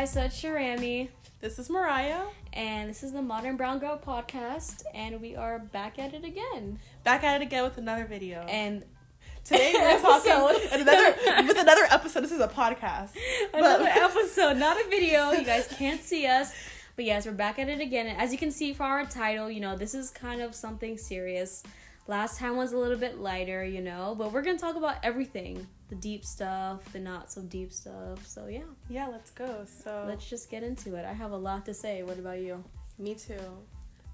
guys, so it's Sharami, This is Mariah. and this is the Modern Brown Girl podcast, and we are back at it again. Back at it again with another video. And Today we're talking another with another episode. This is a podcast. another episode, not a video. You guys can't see us. But yes, we're back at it again. And as you can see from our title, you know, this is kind of something serious. Last time was a little bit lighter, you know, but we're going to talk about everything the deep stuff, the not so deep stuff. So, yeah, Yeah, let's go. So let's just get into it. I have a lot to say. What about you? me too.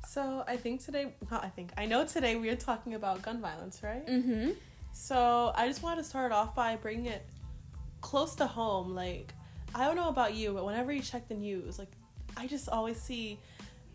So I think today, not I think, I know today we are talking about gun violence, right? Mm hmm. So I just wanted to start off by bringing it close to home. Like, I don't know about you, but whenever you check the news, like, I just always see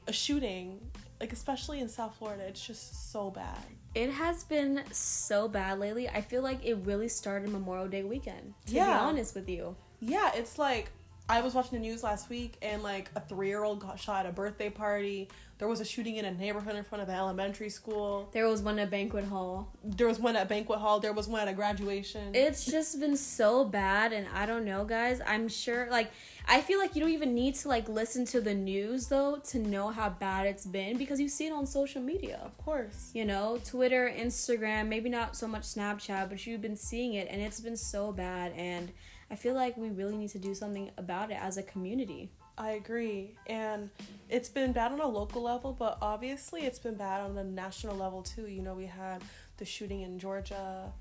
a shooting, like, especially in South Florida. It's just so bad. It has been so bad lately. I feel like it really started Memorial Day weekend. To be honest with you, Yeah, it's like I was watching the news last week and like a three year old got shot at a birthday party. There was a shooting in a neighborhood in front of an elementary school. there was one at banquet hall. There was one at banquet hall. There was one at a graduation. It's just been so bad, and I don't know, guys. I'm sure, like, I feel like you don't even need to like listen to the news though to know how bad it's been because you see it on social media. of course. You know, Twitter, Instagram, maybe not so much Snapchat, but you've been seeing it, and it's been so bad. And I feel like we really need to do something about it as a community. I agree. And it's been bad on a local level, but obviously it's been bad on a national level too. You know, we had the shooting in Georgia.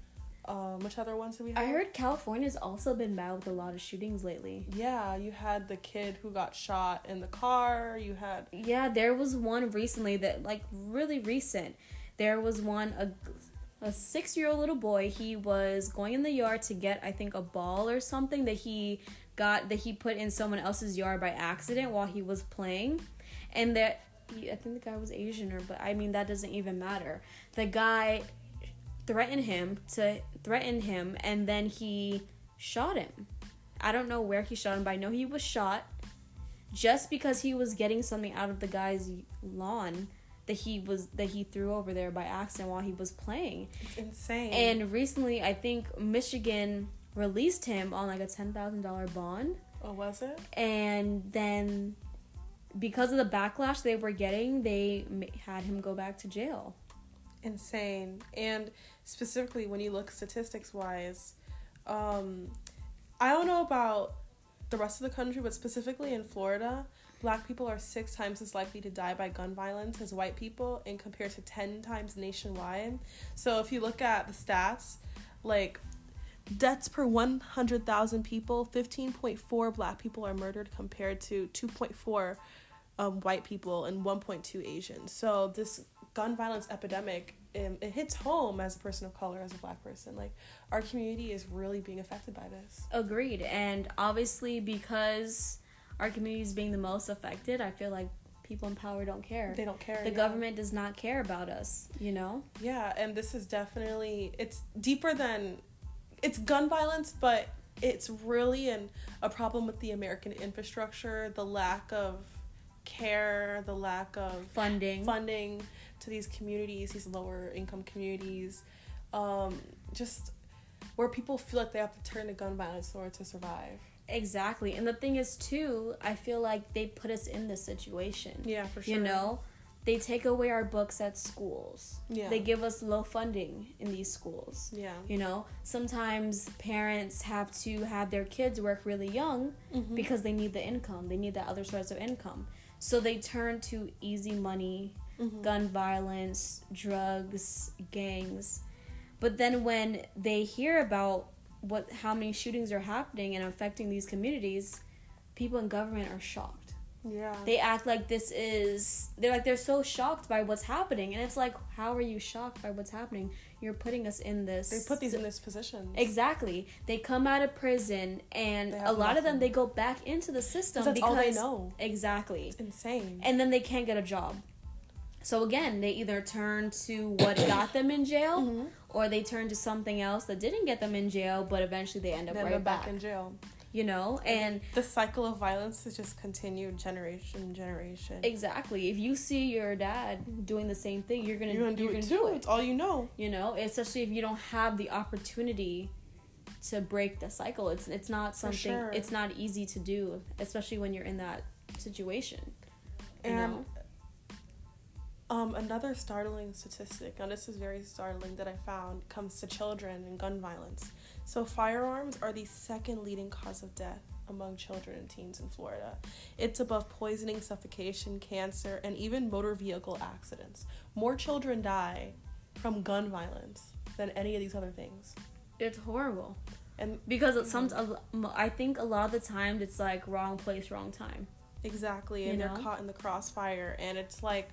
Um, which other ones did we have? I heard California's also been bad with a lot of shootings lately. Yeah, you had the kid who got shot in the car. You had Yeah, there was one recently that like really recent. There was one a a 6-year-old little boy, he was going in the yard to get I think a ball or something that he got that he put in someone else's yard by accident while he was playing. And that I think the guy was Asian or but I mean that doesn't even matter. The guy threatened him to threaten him and then he shot him. I don't know where he shot him, but I know he was shot just because he was getting something out of the guy's lawn that he was that he threw over there by accident while he was playing. it's insane. And recently, I think Michigan released him on like a ten thousand dollar bond, oh, was it? and then because of the backlash they were getting, they had him go back to jail. insane and specifically when you look statistics wise um i don't know about the rest of the country but specifically in florida black people are six times as likely to die by gun violence as white people and compared to 10 times nationwide so if you look at the stats like deaths per 100000 people 15.4 black people are murdered compared to 2.4 um, white people and 1.2 asians so this gun violence epidemic um, it hits home as a person of color as a black person like our community is really being affected by this Agreed. And obviously, because our community is being the most affected, I feel like people in power don't care. they don't care The yeah. government does not care about us, you know? yeah and this is definitely it's deeper than it's gun violence but it's really an, a problem with the american infrastructure the lack of care the lack of Funding. funding to these communities, these lower income communities, um, just where people feel like they have to turn to gun violence in order to survive. Exactly. And the thing is, too, I feel like they put us in this situation. Yeah, for sure. You know? They take away our books at schools. Yeah. They give us low funding in these schools. Yeah. You know, sometimes parents have to have their kids work really young Mhm. because they need the income. They need that other source of income. So they turn to easy money, Mhm. gun violence, drugs, gangs. But then when they hear about what how many shootings are happening and affecting these communities, people in government are shocked. Yeah. They act like this is they're like they're so shocked by what's happening and it's like how are you shocked by what's happening? You're putting us in this they put these in this position. Exactly. They come out of prison and a lot of them they go back into the system that's because all they know. Exactly. It's insane. And then they can't get a job. So again, they either turn to what got them in jail Mhm. or they turn to something else that didn't get them in jail, but eventually they end up Then right back. back in jail. You know? And the cycle of violence has just continued generation generation. exactly, if you see your dad doing the same thing, you're gonna You're gonna do you're it gonna too. do it. It's all you know. You know, especially if you don't have the opportunity to break the cycle. It's it's not something sure. it's not easy to do, especially when you're in that situation. And know? um, another startling statistic, and this is very startling that I found, comes to children and gun violence. So firearms are the second leading cause of death among children and teens in Florida. It's above poisoning, suffocation, cancer, and even motor vehicle accidents. More children die from gun violence than any of these other things. It's horrible. And Because it's mhm. some I think a lot of the time it's like wrong place, wrong time. Exactly, You and they're caught in the crossfire, and it's like,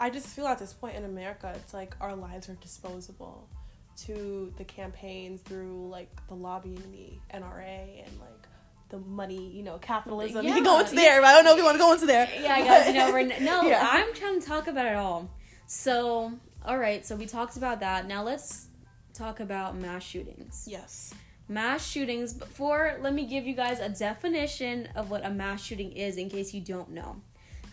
I just feel at this point in America, it's like our lives are disposable to the campaigns through like the lobbying, the NRA, and like the money, you know, capitalism. Yeah, you go into there, but I don't know if you want to go into there. Yeah, guys, you know, we're no, Yeah. I'm trying to talk about it all. So, all right, so we talked about that. Now let's talk about mass shootings. Yes. Mass shootings. Before, let me give you guys a definition of what a mass shooting is in case you don't know.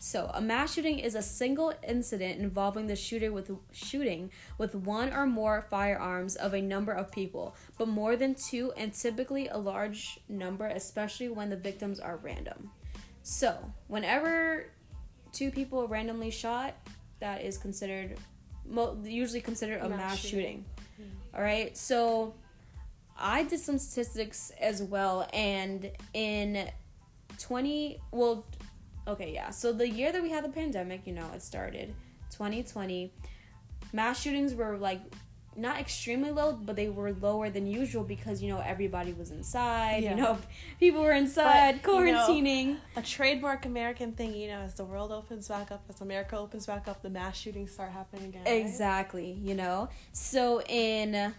So, a mass shooting is a single incident involving the shooter with shooting with one or more firearms of a number of people, but more than two and typically a large number, especially when the victims are random. So, whenever two people are randomly shot, that is considered usually considered a Mass mass, shooting. shooting. Mm-hmm. All right. So, I did some statistics as well, and in 20, well, okay, yeah. So, the year that we had the pandemic, you know, it started 2020, mass shootings were like not extremely low, but they were lower than usual because, you know, everybody was inside, Yeah. you know, people were inside, But, you know, quarantining. A trademark American thing, you know, as the world opens back up, as America opens back up, the mass shootings start happening again. right? Exactly, you know. So in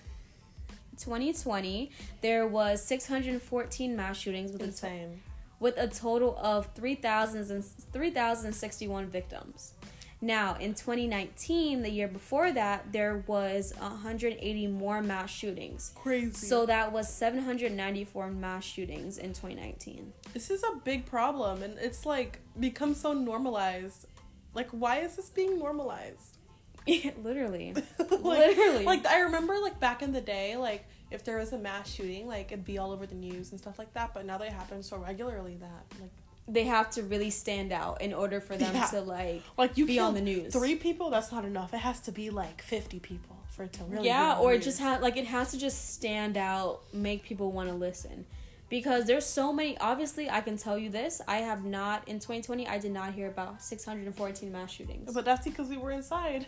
2020, there was 614 mass shootings with Insane. With a total of 3,000 3,061 victims. Now, in 2019, the year before that, there was 180 more mass shootings. Crazy. So that was 794 mass shootings in 2019. this is a big problem and it's like become so normalized like why is this being normalized Literally. like, Literally. like i remember like back in the day like if there was a mass shooting like it'd be all over the news and stuff like that but now they happen so regularly that like They have to really stand out in order for them Yeah. to like like you be on the news. three people that's not enough. It has to be like 50 people for it to really yeah or it just have like it has to just stand out make people want to listen. Because there's so many obviously i can tell you this i have not in 2020 i did not hear about 614 mass shootings. But that's because we were inside.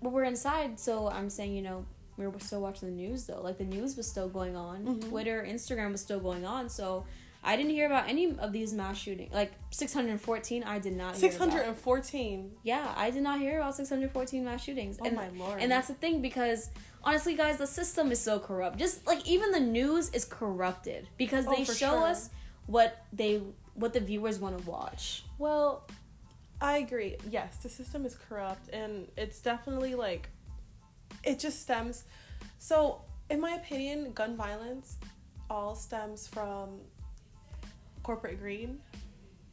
But we're inside so i'm saying you know we were still watching the news though like the news was still going on Mhm. twitter instagram was still going on so i didn't hear about any of these mass shootings like 614 i did not hear 614 yeah i did not hear about 614 mass shootings oh and my lord and that's the thing because honestly, guys, the system is so corrupt. Just like even the news is corrupted because Oh, they for show sure. us what they what the viewers want to watch. Well, I agree. Yes, the system is corrupt, and it's definitely like it just stems. So, in my opinion, gun violence all stems from corporate greed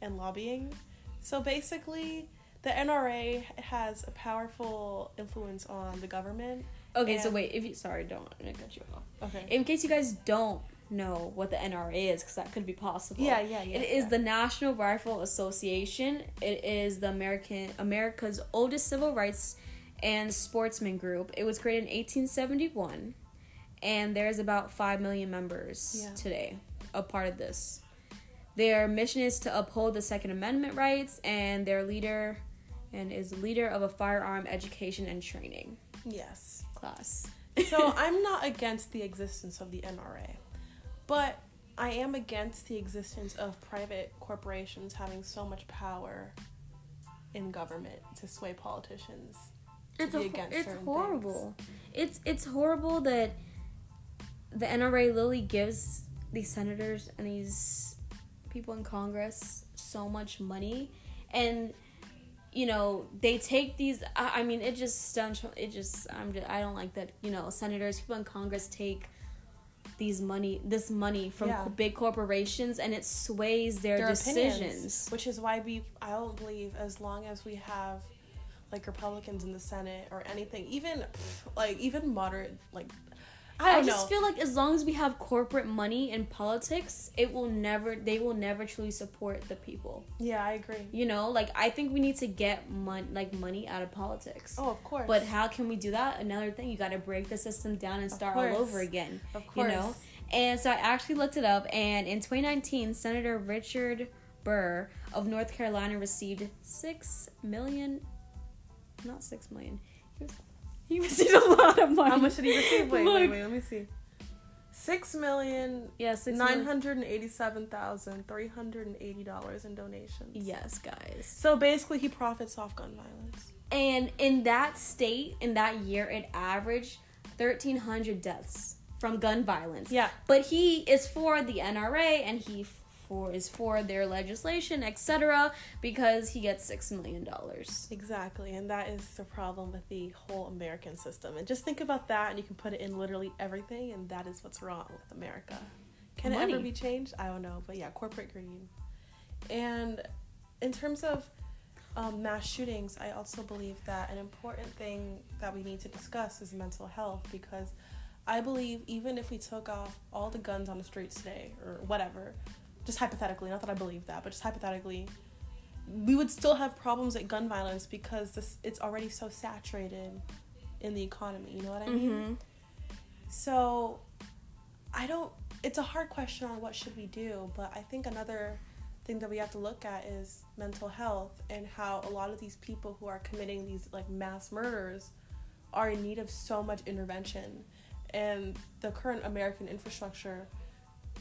and lobbying. So basically, the NRA has a powerful influence on the government. Okay, so wait, if you sorry, don't I'm gonna cut you off. Okay. In case you guys don't know what the NRA is, because that could be possible. Yeah, yeah, yeah. It is yeah. the National Rifle Association. It is the American America's oldest civil rights and sportsman group. It was created in 1871, and there's about five million members Yeah. today. A part of this. Their mission is to uphold the Second Amendment rights, and their leader, and is leader of a firearm education and training yes. class. so I'm not against the existence of the NRA, but I am against the existence of private corporations having so much power in government to sway politicians. It's be a, against it's horrible. It's it's horrible that the NRA literally gives these senators and these people in Congress so much money, and you know they take these. I, I mean, it just stems from it. Just I'm just, I don't like that. You know, senators, people in Congress take these money, this money from Yeah. big corporations, and it sways their, Their decisions. opinions, which is why we I don't believe as long as we have like Republicans in the Senate or anything, even like even moderate like I I, just feel like as long as we have corporate money in politics, it will never they will never truly support the people. yeah, I agree. You know, like I think we need to get mon- like money out of politics. Oh, of course. But how can we do that? Another thing, you got to break the system down and start all over again. of course. You know? And so I actually looked it up, and in 2019, Senator Richard Burr of North Carolina received six million, not six million. He, was, he received a lot of money. How much did he receive? Wait, wait, wait. Let me see. Six million Yeah, six nine hundred and eighty-seven thousand three hundred and eighty dollars in donations. Yes, guys. So basically, he profits off gun violence. And in that state, in that year, it averaged 1,300 deaths from gun violence. Yeah. But he is for the NRA and he for is for their legislation, etc. Because he gets six million dollars. Exactly, and that is the problem with the whole American system. And just think about that, and you can put it in literally everything, and that is what's wrong with America. Can it ever be changed? I don't know, but yeah, corporate greed. And in terms of um, mass shootings, I also believe that an important thing that we need to discuss is mental health because I believe even if we took off all the guns on the streets today or whatever, just hypothetically, not that I believe that, but just hypothetically, we would still have problems at gun violence because this it's already so saturated in the economy. You know what I mean? Mm-hmm. So I don't it's a hard question on what should we do, but I think another thing that we have to look at is mental health and how a lot of these people who are committing these like mass murders are in need of so much intervention and the current American infrastructure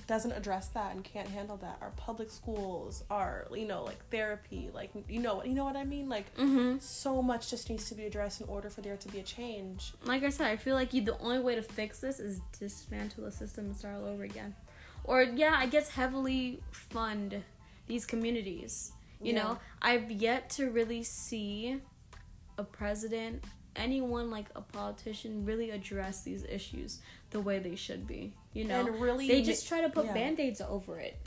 doesn't address that and can't handle that. Our public schools are, you know, like therapy, like you know what you know what I mean? Like Mm-hmm. so much just needs to be addressed in order for there to be a change. Like I said, I feel like you, the only way to fix this is dismantle the system and start all over again. Or yeah, I guess heavily fund these communities. You Yeah. know, I've yet to really see a president, anyone like a politician, really address these issues the way they should be. You know, and really they just try to put yeah. band-aids over it.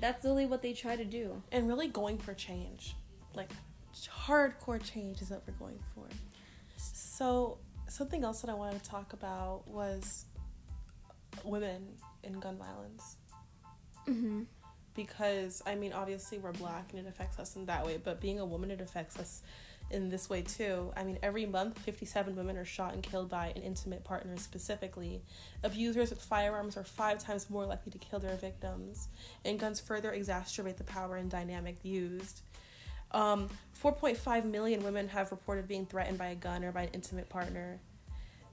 That's really what they try to do. and really going for change like hardcore change is what we're going for so something else that i wanted to talk about was women in gun violence Mm-hmm. because i mean obviously we're black and it affects us in that way but being a woman it affects us in this way too. I mean every month 57 women are shot and killed by an intimate partner specifically. Abusers with firearms are five times more likely to kill their victims and guns further exacerbate the power and dynamic used. Um, 4.5 million women have reported being threatened by a gun or by an intimate partner.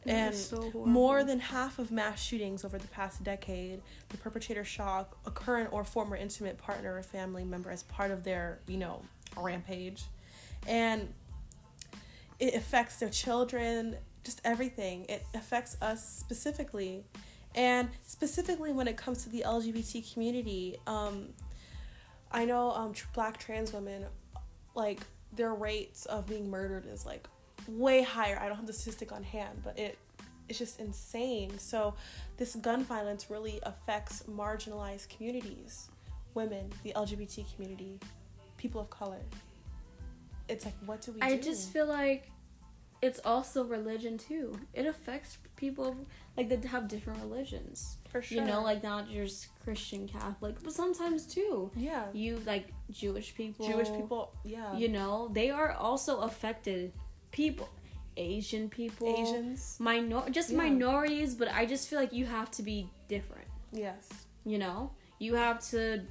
And more than half of mass shootings over the past decade, the perpetrator shot a current or former intimate partner or family member as part of their, you know, rampage. And it affects their children, just everything. It affects us specifically. And specifically when it comes to the LGBT community, um, I know um, tr- black trans women, like, their rates of being murdered is like way higher. I don't have the statistic on hand, but it it's just insane. So this gun violence really affects marginalized communities, women, the LGBT community, people of color. It's like what do we I do? just feel like it's also religion too. It affects people like that have different religions. for sure. You know, like not just Christian Catholic, but sometimes too. yeah, You like Jewish people. Jewish people, yeah, You know, they are also affected people. Asian people. Asians, Minor just Yeah. minorities, but I just feel like you have to be different. yes, You know? You have to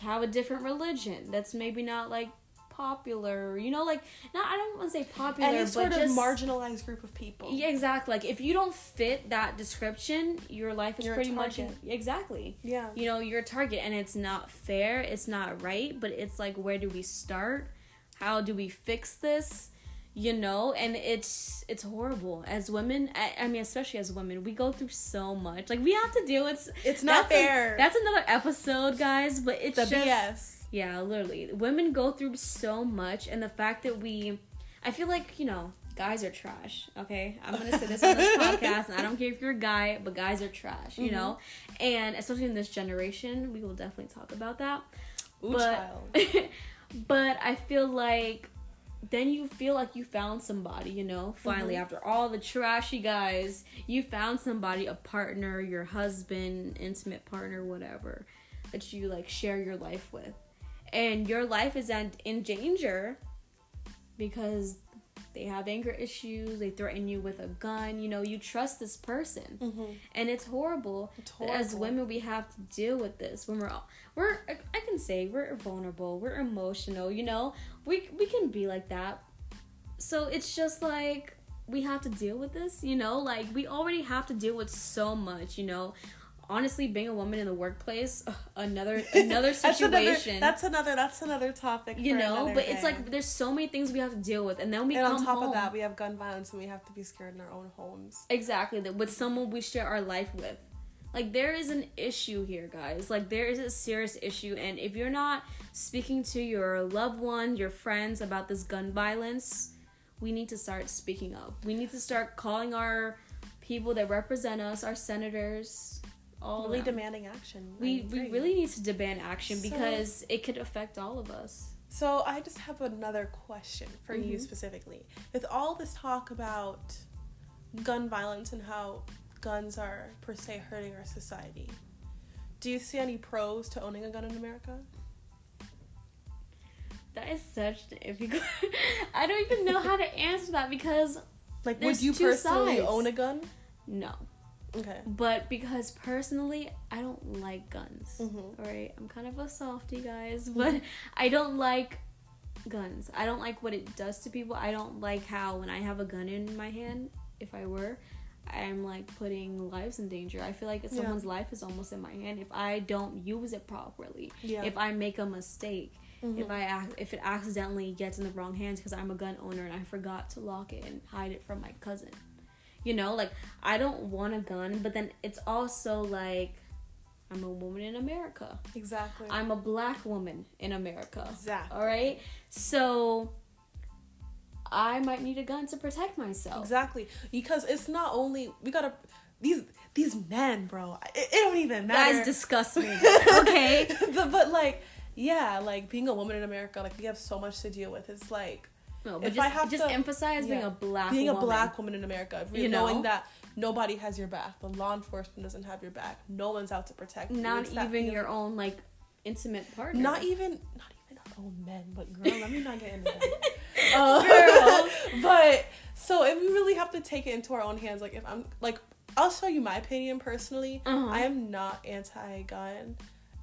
have a different religion that's maybe not like popular. You know, like not I don't want to say popular, any but of just marginalized group of people. yeah, exactly. Like if you don't fit that description, your life is You're a pretty much exactly. yeah, You know, you're a target, and it's not fair. It's not right. But it's like, where do we start? How do we fix this? You know, and it's it's horrible as women. I, I mean, especially as women, we go through so much. Like we have to deal with. it's not that's a- fair. that's another episode, guys. But it's the just BS. Yeah, literally. Women go through so much, and the fact that we, I feel like, you know, guys are trash, okay? I'm gonna say this on this podcast, and I don't care if you're a guy, but guys are trash, you know? And especially in this generation, we will definitely talk about that. Ooh, but, but I feel like then you feel like you found somebody, you know, finally, Mhm. after all the trashy guys, you found somebody, a partner, your husband, intimate partner, whatever, that you like share your life with. And your life is in, in danger because they have anger issues, they threaten you with a gun, you know, you trust this person. Mm-hmm. And it's horrible. It's that As women, we have to deal with this when we're all, we're I I can say we're vulnerable, we're emotional, you know, we we can be like that. So it's just like we have to deal with this, you know, like we already have to deal with so much, you know. Honestly, being a woman in the workplace, another another situation. that's another. That's another topic. you know, but it's like there's so many things we have to deal with, and then we and come on top home. of that, we have gun violence, and we have to be scared in our own homes. Exactly, that with someone we share our life with. Like there is an issue here, guys. Like there is a serious issue and if you're not speaking to your loved one, your friends about this gun violence, we need to start speaking up. We need to start calling our people that represent us, our senators, all really them. demanding action. We we really need to demand action So- because it could affect all of us. So I just have another question for you Mhm. specifically. With all this talk about gun violence and how guns are per se hurting our society, do you see any pros to owning a gun in America? That is such an iffy. I don't even know how to answer that because Like, would you personally sides. own a gun? no. Okay. But because personally, I don't like guns. Mhm. Alright, I'm kind of a softy, guys, but I don't like guns. I don't like what it does to people. I don't like how when I have a gun in my hand, if I were, I'm like putting lives in danger. I feel like if Yeah. someone's life is almost in my hand if I don't use it properly. Yeah. If I make a mistake. If Mhm. I ac- if it accidentally gets in the wrong hands because I'm a gun owner and I forgot to lock it and hide it from my cousin, you know, like I don't want a gun, but then it's also like I'm a woman in America. Exactly. I'm a black woman in America. Exactly. All right, so I might need a gun to protect myself. Exactly. Because it's not only we gotta these these men, bro. It, it don't even matter. Guys disgust me. Okay. The- but like, yeah, like being a woman in America, like we have so much to deal with. It's like No, but If just, I have just to- emphasize being a black being woman. a black woman in America, You you knowing know? that nobody has your back, the law enforcement doesn't have your back, no one's out to protect you. not that even feeling- your own like intimate partner. not even not even our own men, but girl, let me not get into that. Uh, Girl. but so if we really have to take it into our own hands, like if I'm like I'll show you my opinion personally. Uh-huh. I am not anti-gun.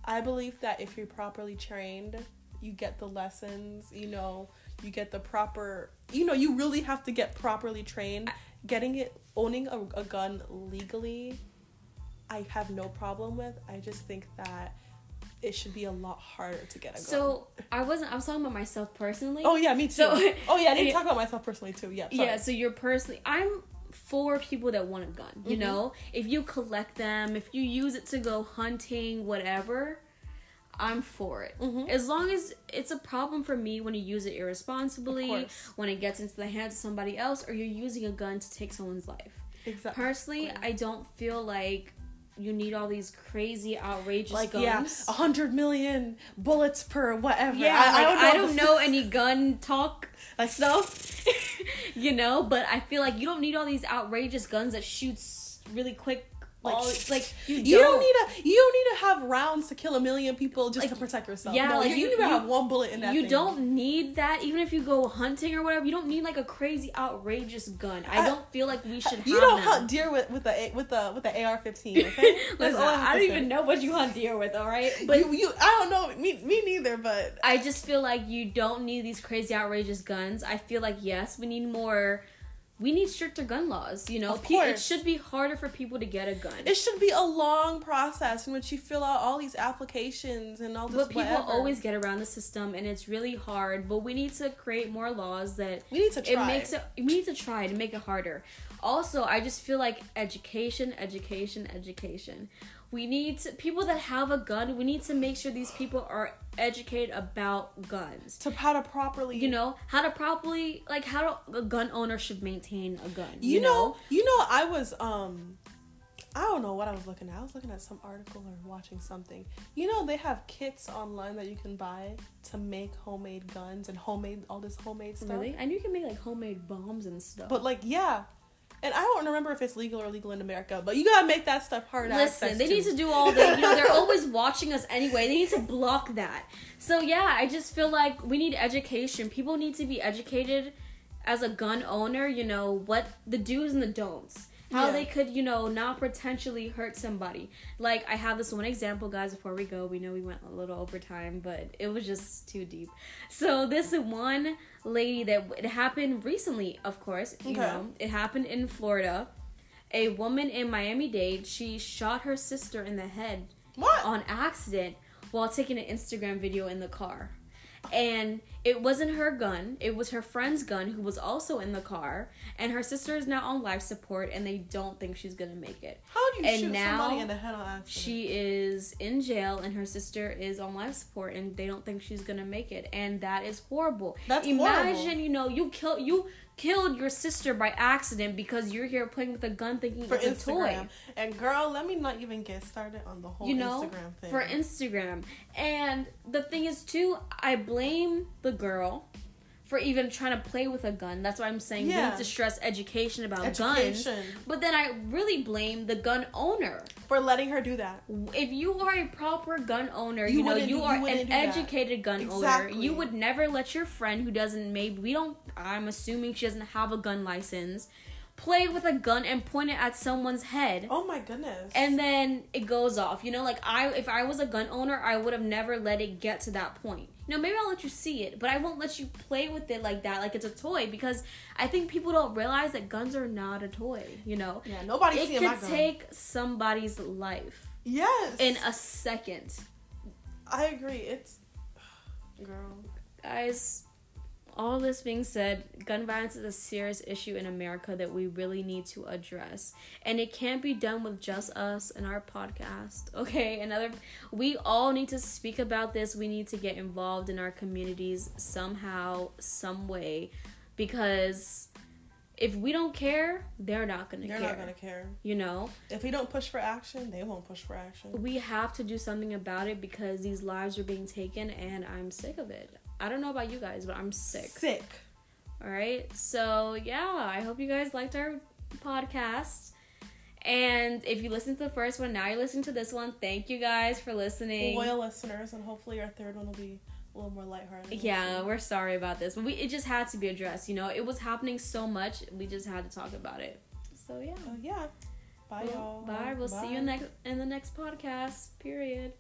I believe that if you're properly trained, you get the lessons, you know, you get the proper, you know, you really have to get properly trained. Getting it, owning a, a gun legally, I have no problem with. I just think that it should be a lot harder to get a gun. So I wasn't. I was talking about myself personally. oh yeah, me too. So- oh yeah, I didn't talk about myself personally too. Yeah, sorry. yeah. So you're personally. I'm for people that want a gun. You Mhm. know, if you collect them, if you use it to go hunting, whatever. I'm for it. Mhm. As long as it's a problem for me when you use it irresponsibly, when it gets into the hands of somebody else, or you're using a gun to take someone's life. exactly. Personally, I don't feel like you need all these crazy, outrageous like guns. yeah, a hundred million bullets per whatever. Yeah, I, like, I don't know. know any gun talk Like stuff, you know. But I feel like you don't need all these outrageous guns that shoots really quick. Like, all, like you, You don't need a you don't need to have rounds to kill a million people just Like, to protect yourself. yeah, no, like, you, you- need to have one bullet in that. You thing. don't need that, even if you go hunting or whatever. You don't need like a crazy, outrageous gun. I, I- don't feel like we should. You don't them. hunt deer with with the with the with the AR-15. Okay, Listen, I, have don't even know what you hunt deer with. All right, but But you, you, I don't know. Me, me neither. But I just feel like you don't need these crazy, outrageous guns. I feel like yes, we need more. We need stricter gun laws. You know, Of Pe- it should be harder for people to get a gun. it should be a long process in which you fill out all these applications and all this. but people whatever. always get around the system, and it's really hard. But we need to create more laws that We need to try. it makes it. We need to try to make it harder. Also, I just feel like education, education, education. We need to, people that have a gun. We need to make sure these people are educated about guns. to how to properly. You know how to properly like how to, a gun owner should maintain a gun. you, know, you know, I was um I don't know what I was looking at. I was looking at some article or watching something. You know, they have kits online that you can buy to make homemade guns and homemade all this homemade stuff. Really? I knew you can make like homemade bombs and stuff. But like, yeah. And I don't remember if it's legal or illegal in America, but you gotta make that stuff hard. Listen, they need to do all the. You know, they're always watching us anyway. They need to block that. So yeah, I just feel like we need education. People need to be educated as a gun owner. You know what the do's and the don'ts how yeah. they could you know not potentially hurt somebody like i have this one example guys before we go we know we went a little over time but it was just too deep so this one lady that it happened recently of course you okay. know it happened in florida a woman in miami-dade she shot her sister in the head what? on accident while taking an instagram video in the car and it wasn't her gun it was her friend's gun who was also in the car and her sister is now on life support and they don't think she's gonna make it how do you and shoot now somebody in the head on accident? she is in jail and her sister is on life support and they don't think she's gonna make it and that is horrible that's imagine horrible. you know you kill you killed your sister by accident because you're here playing with a gun thinking for it's Instagram. a toy. And girl, let me not even get started on the whole you know, Instagram thing. For Instagram. And the thing is too, I blame the girl for even trying to play with a gun. That's why I'm saying yeah. we need to stress education about education. guns. But then I really blame the gun owner for letting her do that. If you are a proper gun owner, you, you know you are you an educated that. gun exactly. owner. You would never let your friend who doesn't maybe we don't. I'm assuming she doesn't have a gun license play with a gun and point it at someone's head. Oh my goodness. And then it goes off. You know, like I if I was a gun owner, I would have never let it get to that point. Know, maybe I'll let you see it, but I won't let you play with it like that, like it's a toy, because I think people don't realize that guns are not a toy. You know, yeah, nobody. It could take somebody's life. Yes. In a second. I agree. It's girl. Guys, all this being said, gun violence is a serious issue in America that we really need to address. And it can't be done with just us and our podcast. Okay, another we all need to speak about this. We need to get involved in our communities somehow, some way because if we don't care, they're not gonna they're care. They're not gonna care. You know? If we don't push for action, they won't push for action. We have to do something about it because these lives are being taken and I'm sick of it. I don't know about you guys, but I'm sick. Sick. All right. So, yeah, I hope you guys liked our podcast. And if you listened to the first one, now you're listening to this one. Thank you guys for listening. Loyal listeners, and hopefully our third one will be a little more lighthearted. Yeah, we're sorry about this, but we it just had to be addressed. You know, it was happening so much, we just had to talk about it. So yeah. Uh, yeah. Bye, well, y'all. Bye. We'll bye. see you next in the next podcast. Period.